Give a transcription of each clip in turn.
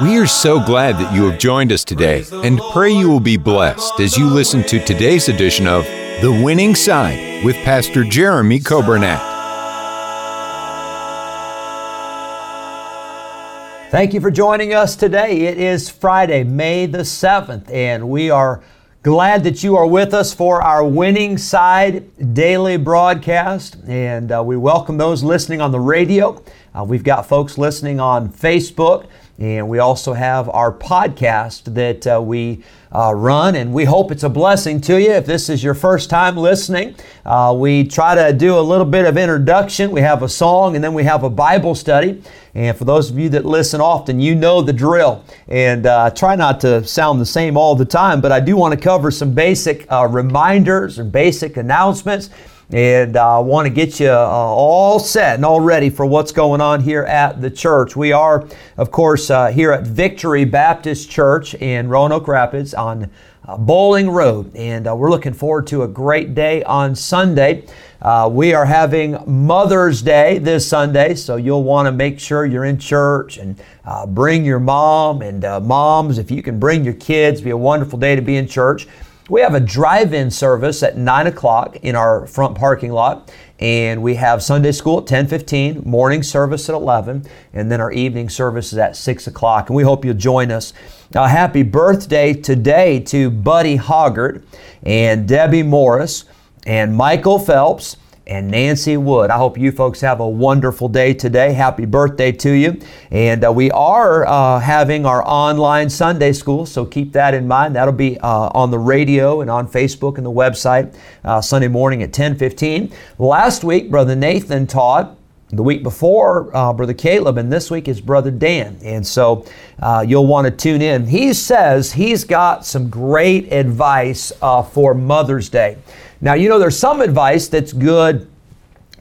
We are so glad that you have joined us today and pray you will be blessed as you listen to today's edition of The Winning Side with Pastor Jeremy Coburnett. Thank you for joining us today. It is Friday, May the 7th, and we are glad that you are with us for our Winning Side daily broadcast. And uh, we welcome those listening on the radio. Uh, we've got folks listening on Facebook. And we also have our podcast that uh, we uh, run, and we hope it's a blessing to you. If this is your first time listening, uh, we try to do a little bit of introduction. We have a song, and then we have a Bible study. And for those of you that listen often, you know the drill. And uh, try not to sound the same all the time, but I do want to cover some basic uh, reminders and basic announcements and I uh, want to get you uh, all set and all ready for what's going on here at the church. We are, of course, here at Victory Baptist Church in Roanoke Rapids on uh, Bowling Road, and uh, we're looking forward to a great day on Sunday. Uh, we are having Mother's Day this Sunday, so you'll want to make sure you're in church and bring your mom and moms. If you can bring your kids, be a wonderful day to be in church. We have a drive in service at 9 o'clock in our front parking lot. And we have Sunday school at 10:15, morning service at 11, and then our evening service is at 6 o'clock. And we hope you'll join us. Now, happy birthday today to Buddy Hoggart and Debbie Morris and Michael Phelps and Nancy Wood. I hope you folks have a wonderful day today. Happy birthday to you. And uh, we are uh, having our online Sunday school, so keep that in mind. That'll be uh, on the radio and on Facebook and the website uh, Sunday morning at 10:15. Last week, Brother Nathan taught the week before, uh, Brother Caleb, and this week is Brother Dan. And so uh, you'll want to tune in. He says he's got some great advice uh, for Mother's Day. Now, you know, there's some advice that's good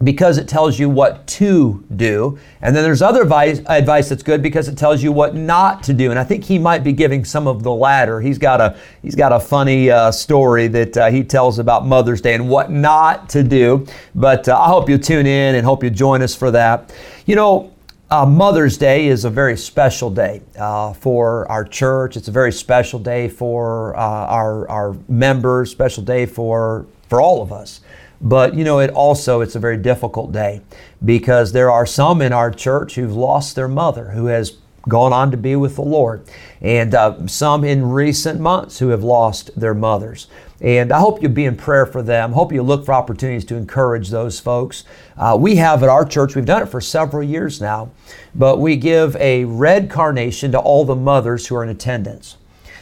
because it tells you what to do. And then there's other advice, advice that's good because it tells you what not to do. And I think he might be giving some of the latter. He's got a, he's got a funny uh, story that uh, he tells about Mother's Day and what not to do. But uh, I hope you tune in and hope you join us for that. You know, uh, Mother's Day is a very special day uh, for our church. It's a very special day for uh, our, our members, special day for for all of us. But you know, it also it's a very difficult day because there are some in our church who've lost their mother who has gone on to be with the Lord, and uh, some in recent months who have lost their mothers. And I hope you'll be in prayer for them. Hope you look for opportunities to encourage those folks. Uh, we have at our church, we've done it for several years now, but we give a red carnation to all the mothers who are in attendance.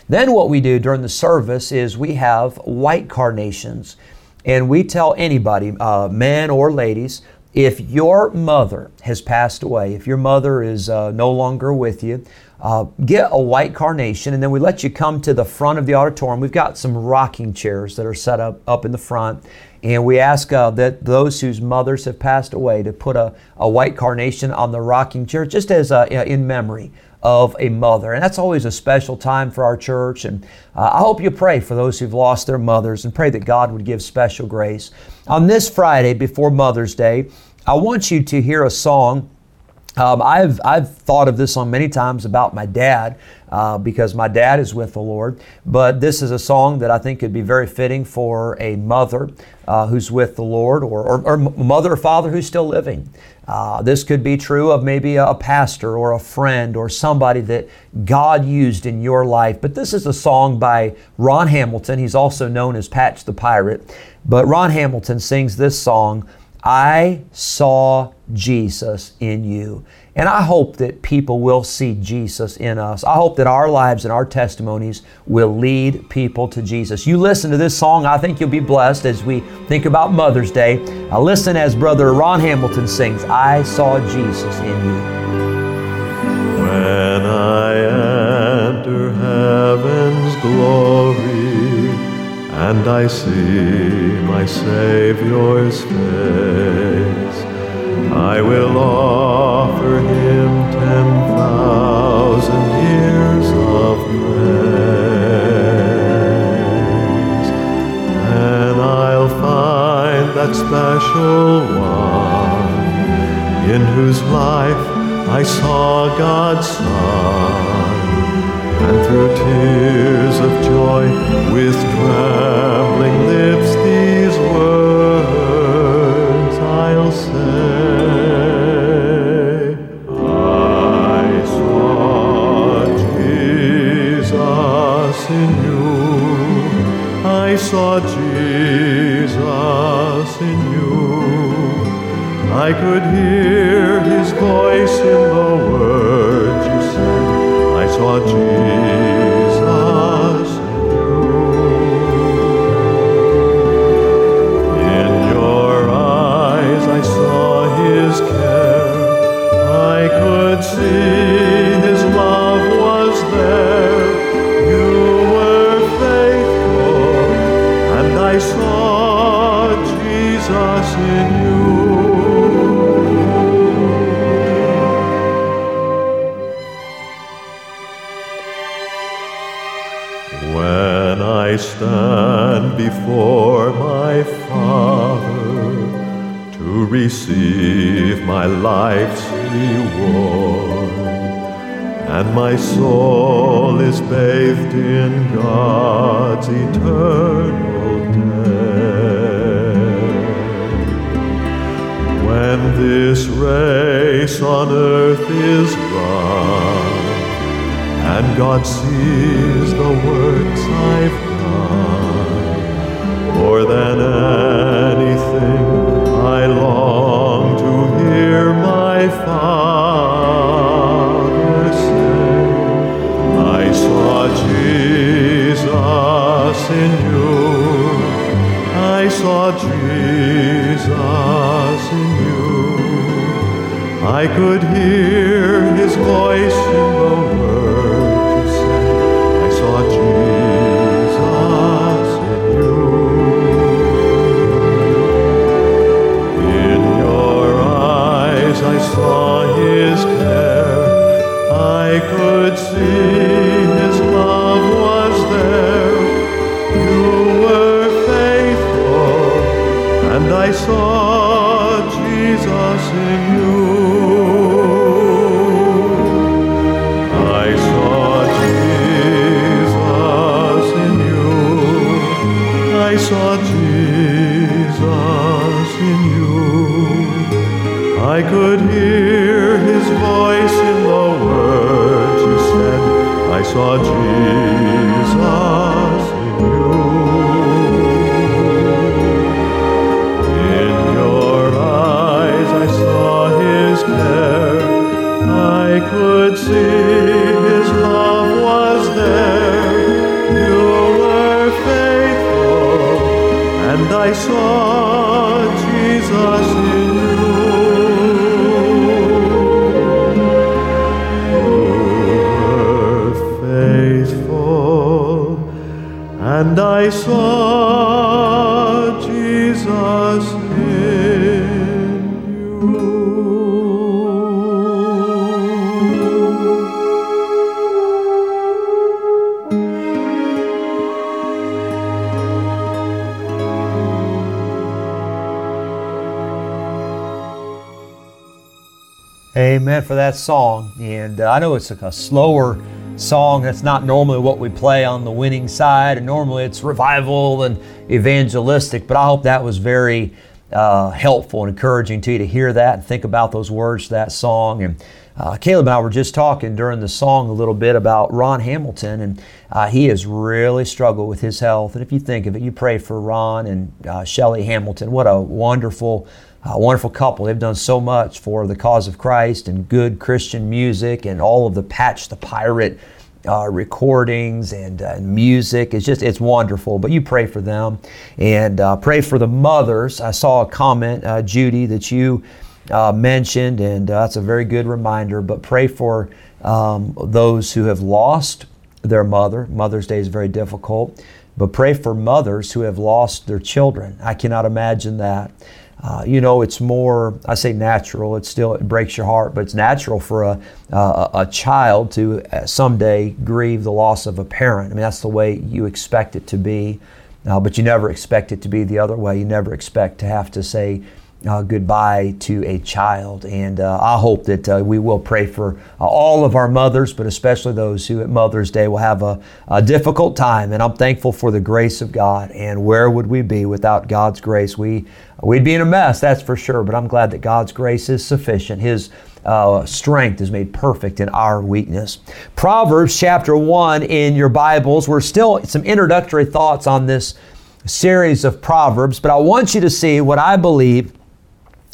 Then what we do during the service is we have white carnations and we tell anybody, uh, men or ladies, if your mother has passed away, if your mother is uh, no longer with you, uh, get a white carnation, and then we let you come to the front of the auditorium. We've got some rocking chairs that are set up up in the front, and we ask uh, that those whose mothers have passed away to put a, a white carnation on the rocking chair, just as uh, in memory of a mother. And that's always a special time for our church. And uh, I hope you pray for those who've lost their mothers and pray that God would give special grace. On this Friday before Mother's Day, I want you to hear a song. Um, I've, I've thought of this song many times about my dad uh, because my dad is with the Lord. But this is a song that I think could be very fitting for a mother uh, who's with the Lord or, or, or mother or father who's still living. Uh, this could be true of maybe a pastor or a friend or somebody that God used in your life. But this is a song by Ron Hamilton. He's also known as Patch the Pirate. But Ron Hamilton sings this song, I Saw Jesus in You. And I hope that people will see Jesus in us. I hope that our lives and our testimonies will lead people to Jesus. You listen to this song, I think you'll be blessed as we think about Mother's Day. I listen as Brother Ron Hamilton sings, I saw Jesus in you. When I enter heaven's glory, and I see my Savior's face, I will offer him ten thousand years of praise. And I'll find that special one in whose life I saw God's Son, and through tears of joy, with trembling lips, these words I'll say. Saw Jesus in you. I could hear his voice in my soul is bathed in God's eternal day. When this race on earth is run, and God sees the works I've done. More than anything, in you. I saw Jesus in you. I could hear his voice in the words you said. I saw Jesus I could hear his voice in the words you said. I saw Jesus in you. In your eyes I saw his care. I could see I saw Jesus in you. Amen for that song. And uh, I know it's a, a slower song. That's not normally what we play on the winning side. And normally it's revival and evangelistic. But I hope that was very uh, helpful and encouraging to you to hear that and think about those words to that song. And uh, Caleb and I were just talking during the song a little bit about Ron Hamilton, and uh, he has really struggled with his health. And if you think of it, you pray for Ron and uh, Shelly Hamilton. What a wonderful a wonderful couple. They've done so much for the cause of Christ and good Christian music and all of the Patch the Pirate uh, recordings and, uh, music. It's just, it's wonderful. But you pray for them and uh, pray for the mothers. I saw a comment, uh, Judy, that you uh, mentioned, and uh, that's a very good reminder. But pray for um, those who have lost their mother. Mother's Day is very difficult. But pray for mothers who have lost their children. I cannot imagine that. Uh, you know, it's more, I say natural, it still, it breaks your heart, but it's natural for a, a child to uh, someday grieve the loss of a parent. I mean, that's the way you expect it to be, uh, but you never expect it to be the other way. You never expect to have to say, uh, goodbye to a child. And uh, I hope that uh, we will pray for uh, all of our mothers, but especially those who at Mother's Day will have a, a, difficult time. And I'm thankful for the grace of God. And where would we be without God's grace? We, we'd be in a mess, that's for sure. But I'm glad that God's grace is sufficient. His uh, strength is made perfect in our weakness. Proverbs chapter 1 in your Bibles. We're still some introductory thoughts on this series of Proverbs, but I want you to see what I believe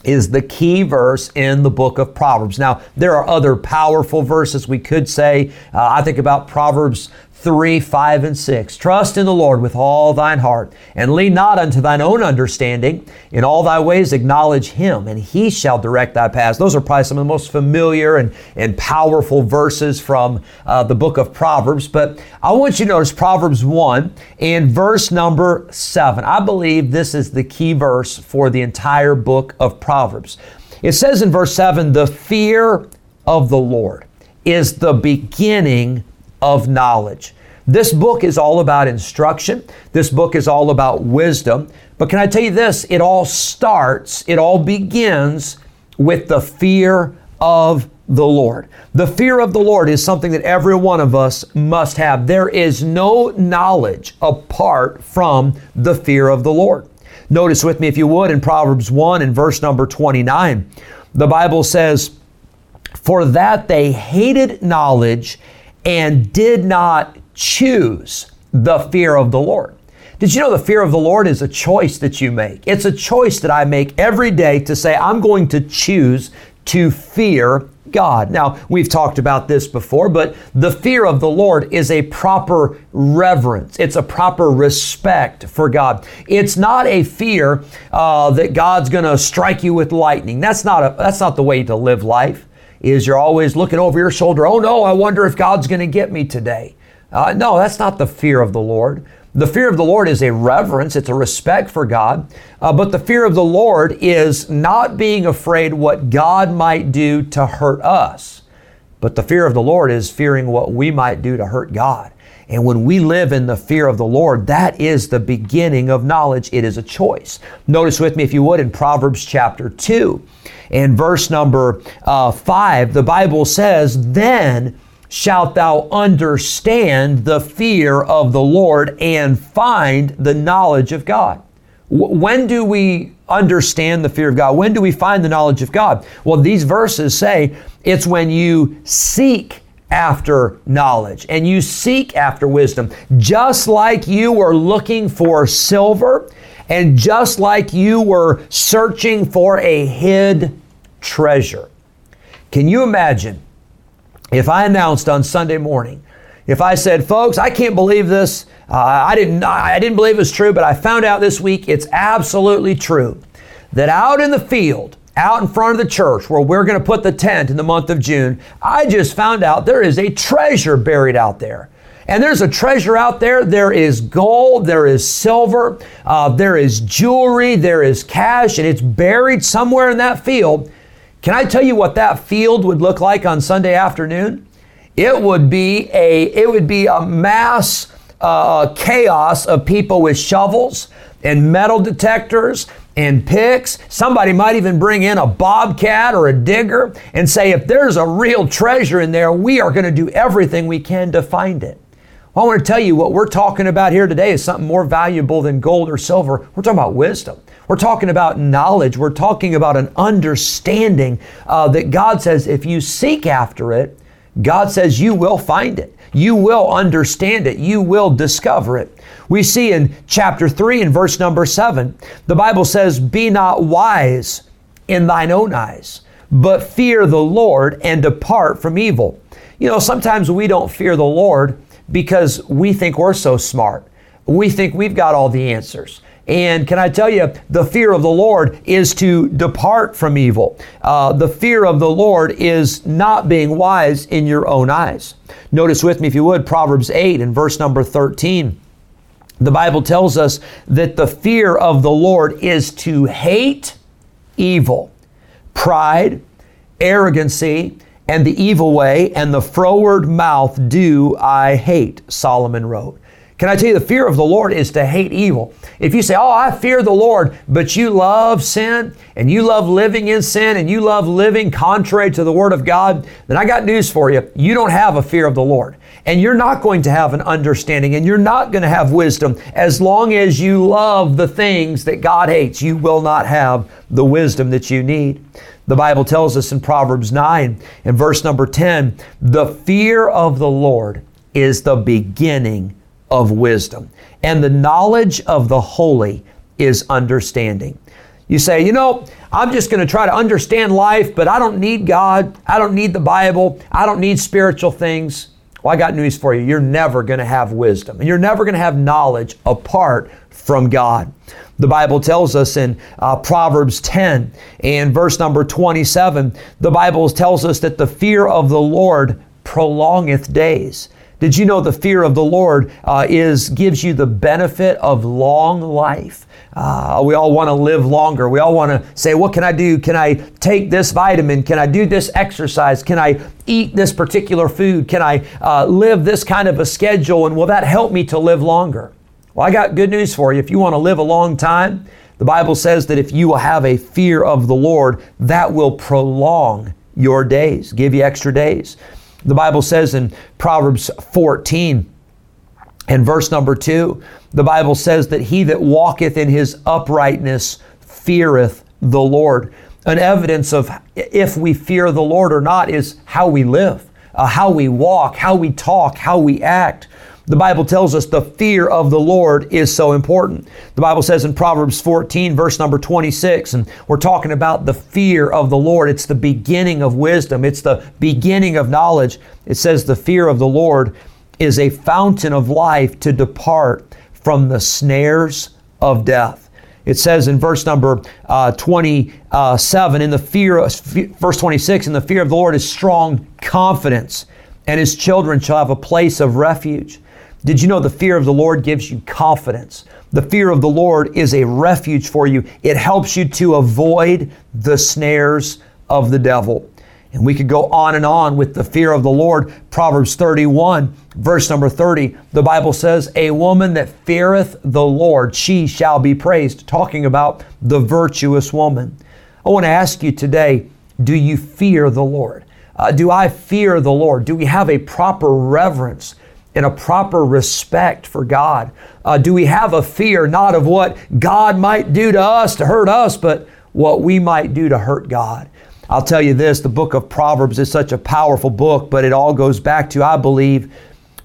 is the key verse in the book of Proverbs. Now, there are other powerful verses we could say. Uh, I think about Proverbs 3, 5, and 6. Trust in the Lord with all thine heart, and lean not unto thine own understanding. In all thy ways acknowledge him, and he shall direct thy paths. Those are probably some of the most familiar and, and powerful verses from uh, the book of Proverbs. But I want you to notice Proverbs 1 and verse number 7. I believe this is the key verse for the entire book of Proverbs. It says in verse 7 the fear of the Lord is the beginning of knowledge. This book is all about instruction. This book is all about wisdom. But can I tell you this? It all starts, it all begins with the fear of the Lord. The fear of the Lord is something that every one of us must have. There is no knowledge apart from the fear of the Lord. Notice with me, if you would, in Proverbs 1 and verse number 29, the Bible says, For that they hated knowledge and did not choose the fear of the Lord. Did you know the fear of the Lord is a choice that you make? It's a choice that I make every day to say, I'm going to choose to fear God. Now, we've talked about this before, but the fear of the Lord is a proper reverence. It's a proper respect for God. It's not a fear uh, that God's going to strike you with lightning. That's not a, that's not the way to live life is you're always looking over your shoulder. Oh no, I wonder if God's going to get me today. Uh, no, that's not the fear of the Lord. The fear of the Lord is a reverence, it's a respect for God. Uh, but the fear of the Lord is not being afraid what God might do to hurt us. But the fear of the Lord is fearing what we might do to hurt God. And when we live in the fear of the Lord, that is the beginning of knowledge. It is a choice. Notice with me, if you would, in Proverbs chapter 2 and verse number uh, 5, the Bible says, Then shalt thou understand the fear of the Lord and find the knowledge of God. When do we understand the fear of God? When do we find the knowledge of God? Well, these verses say it's when you seek after knowledge and you seek after wisdom. Just like you were looking for silver and just like you were searching for a hid treasure. Can you imagine if I announced on Sunday morning, if I said, folks, I can't believe this. Uh, I didn't I didn't believe it was true, but I found out this week it's absolutely true that out in the field out in front of the church where we're going to put the tent in the month of June, I just found out there is a treasure buried out there. And there's a treasure out there. There is gold, there is silver, uh, there is jewelry, there is cash, and it's buried somewhere in that field. Can I tell you what that field would look like on Sunday afternoon? It would be a it would be a mass uh, chaos of people with shovels and metal detectors and picks. Somebody might even bring in a bobcat or a digger and say, if there's a real treasure in there, we are going to do everything we can to find it. Well, I want to tell you what we're talking about here today is something more valuable than gold or silver. We're talking about wisdom. We're talking about knowledge. We're talking about an understanding uh, that God says if you seek after it, God says you will find it. You will understand it. You will discover it. We see in chapter 3 and verse number 7, the Bible says, Be not wise in thine own eyes, but fear the Lord and depart from evil. You know, sometimes we don't fear the Lord because we think we're so smart. We think we've got all the answers. And can I tell you, the fear of the Lord is to depart from evil. Uh, the fear of the Lord is not being wise in your own eyes. Notice with me, if you would, Proverbs 8 and verse number 13. The Bible tells us that the fear of the Lord is to hate evil, pride, arrogancy, and the evil way, and the froward mouth do I hate, Solomon wrote. Can I tell you, the fear of the Lord is to hate evil. If you say, Oh, I fear the Lord, but you love sin and you love living in sin and you love living contrary to the Word of God, then I got news for you. You don't have a fear of the Lord. And you're not going to have an understanding and you're not going to have wisdom. As long as you love the things that God hates, you will not have the wisdom that you need. The Bible tells us in Proverbs 9 and verse number 10 the fear of the Lord is the beginning of wisdom. And the knowledge of the holy is understanding. You say, you know, I'm just going to try to understand life, but I don't need God. I don't need the Bible. I don't need spiritual things. Well, I got news for you. You're never going to have wisdom and you're never going to have knowledge apart from God. The Bible tells us in uh, Proverbs 10 and verse number 27, the Bible tells us that the fear of the Lord prolongeth days. Did you know the fear of the Lord uh, is gives you the benefit of long life? Uh, we all want to live longer. We all want to say, What can I do? Can I take this vitamin? Can I do this exercise? Can I eat this particular food? Can I uh, live this kind of a schedule? And will that help me to live longer? Well, I got good news for you. If you want to live a long time, the Bible says that if you will have a fear of the Lord, that will prolong your days, give you extra days. The Bible says in Proverbs 14 and verse number 2, the Bible says that he that walketh in his uprightness feareth the Lord. An evidence of if we fear the Lord or not is how we live, uh, how we walk, how we talk, how we act. The Bible tells us the fear of the Lord is so important. The Bible says in Proverbs 14, verse number 26, and we're talking about the fear of the Lord. It's the beginning of wisdom, it's the beginning of knowledge. It says the fear of the Lord is a fountain of life to depart from the snares of death. It says in verse number uh, 27, in the fear, of, verse 26, in the fear of the Lord is strong confidence, and his children shall have a place of refuge. Did you know the fear of the Lord gives you confidence? The fear of the Lord is a refuge for you. It helps you to avoid the snares of the devil. And we could go on and on with the fear of the Lord. Proverbs 31, verse number 30, the Bible says, A woman that feareth the Lord, she shall be praised. Talking about the virtuous woman. I want to ask you today do you fear the Lord? Uh, do I fear the Lord? Do we have a proper reverence? In a proper respect for God? Uh, do we have a fear not of what God might do to us to hurt us, but what we might do to hurt God? I'll tell you this the book of Proverbs is such a powerful book, but it all goes back to, I believe,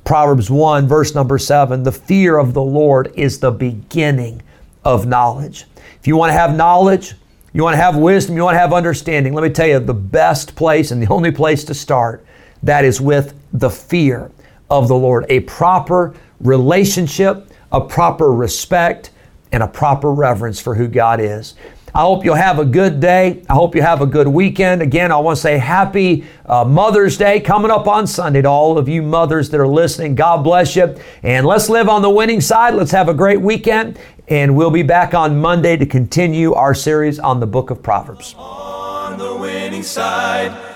Proverbs 1, verse number 7. The fear of the Lord is the beginning of knowledge. If you want to have knowledge, you want to have wisdom, you want to have understanding, let me tell you the best place and the only place to start, that is with the fear of the Lord, a proper relationship, a proper respect, and a proper reverence for who God is. I hope you'll have a good day. I hope you have a good weekend. Again, I want to say happy uh, Mother's Day coming up on Sunday to all of you mothers that are listening. God bless you. And let's live on the winning side. Let's have a great weekend. And we'll be back on Monday to continue our series on the book of Proverbs. On the winning side.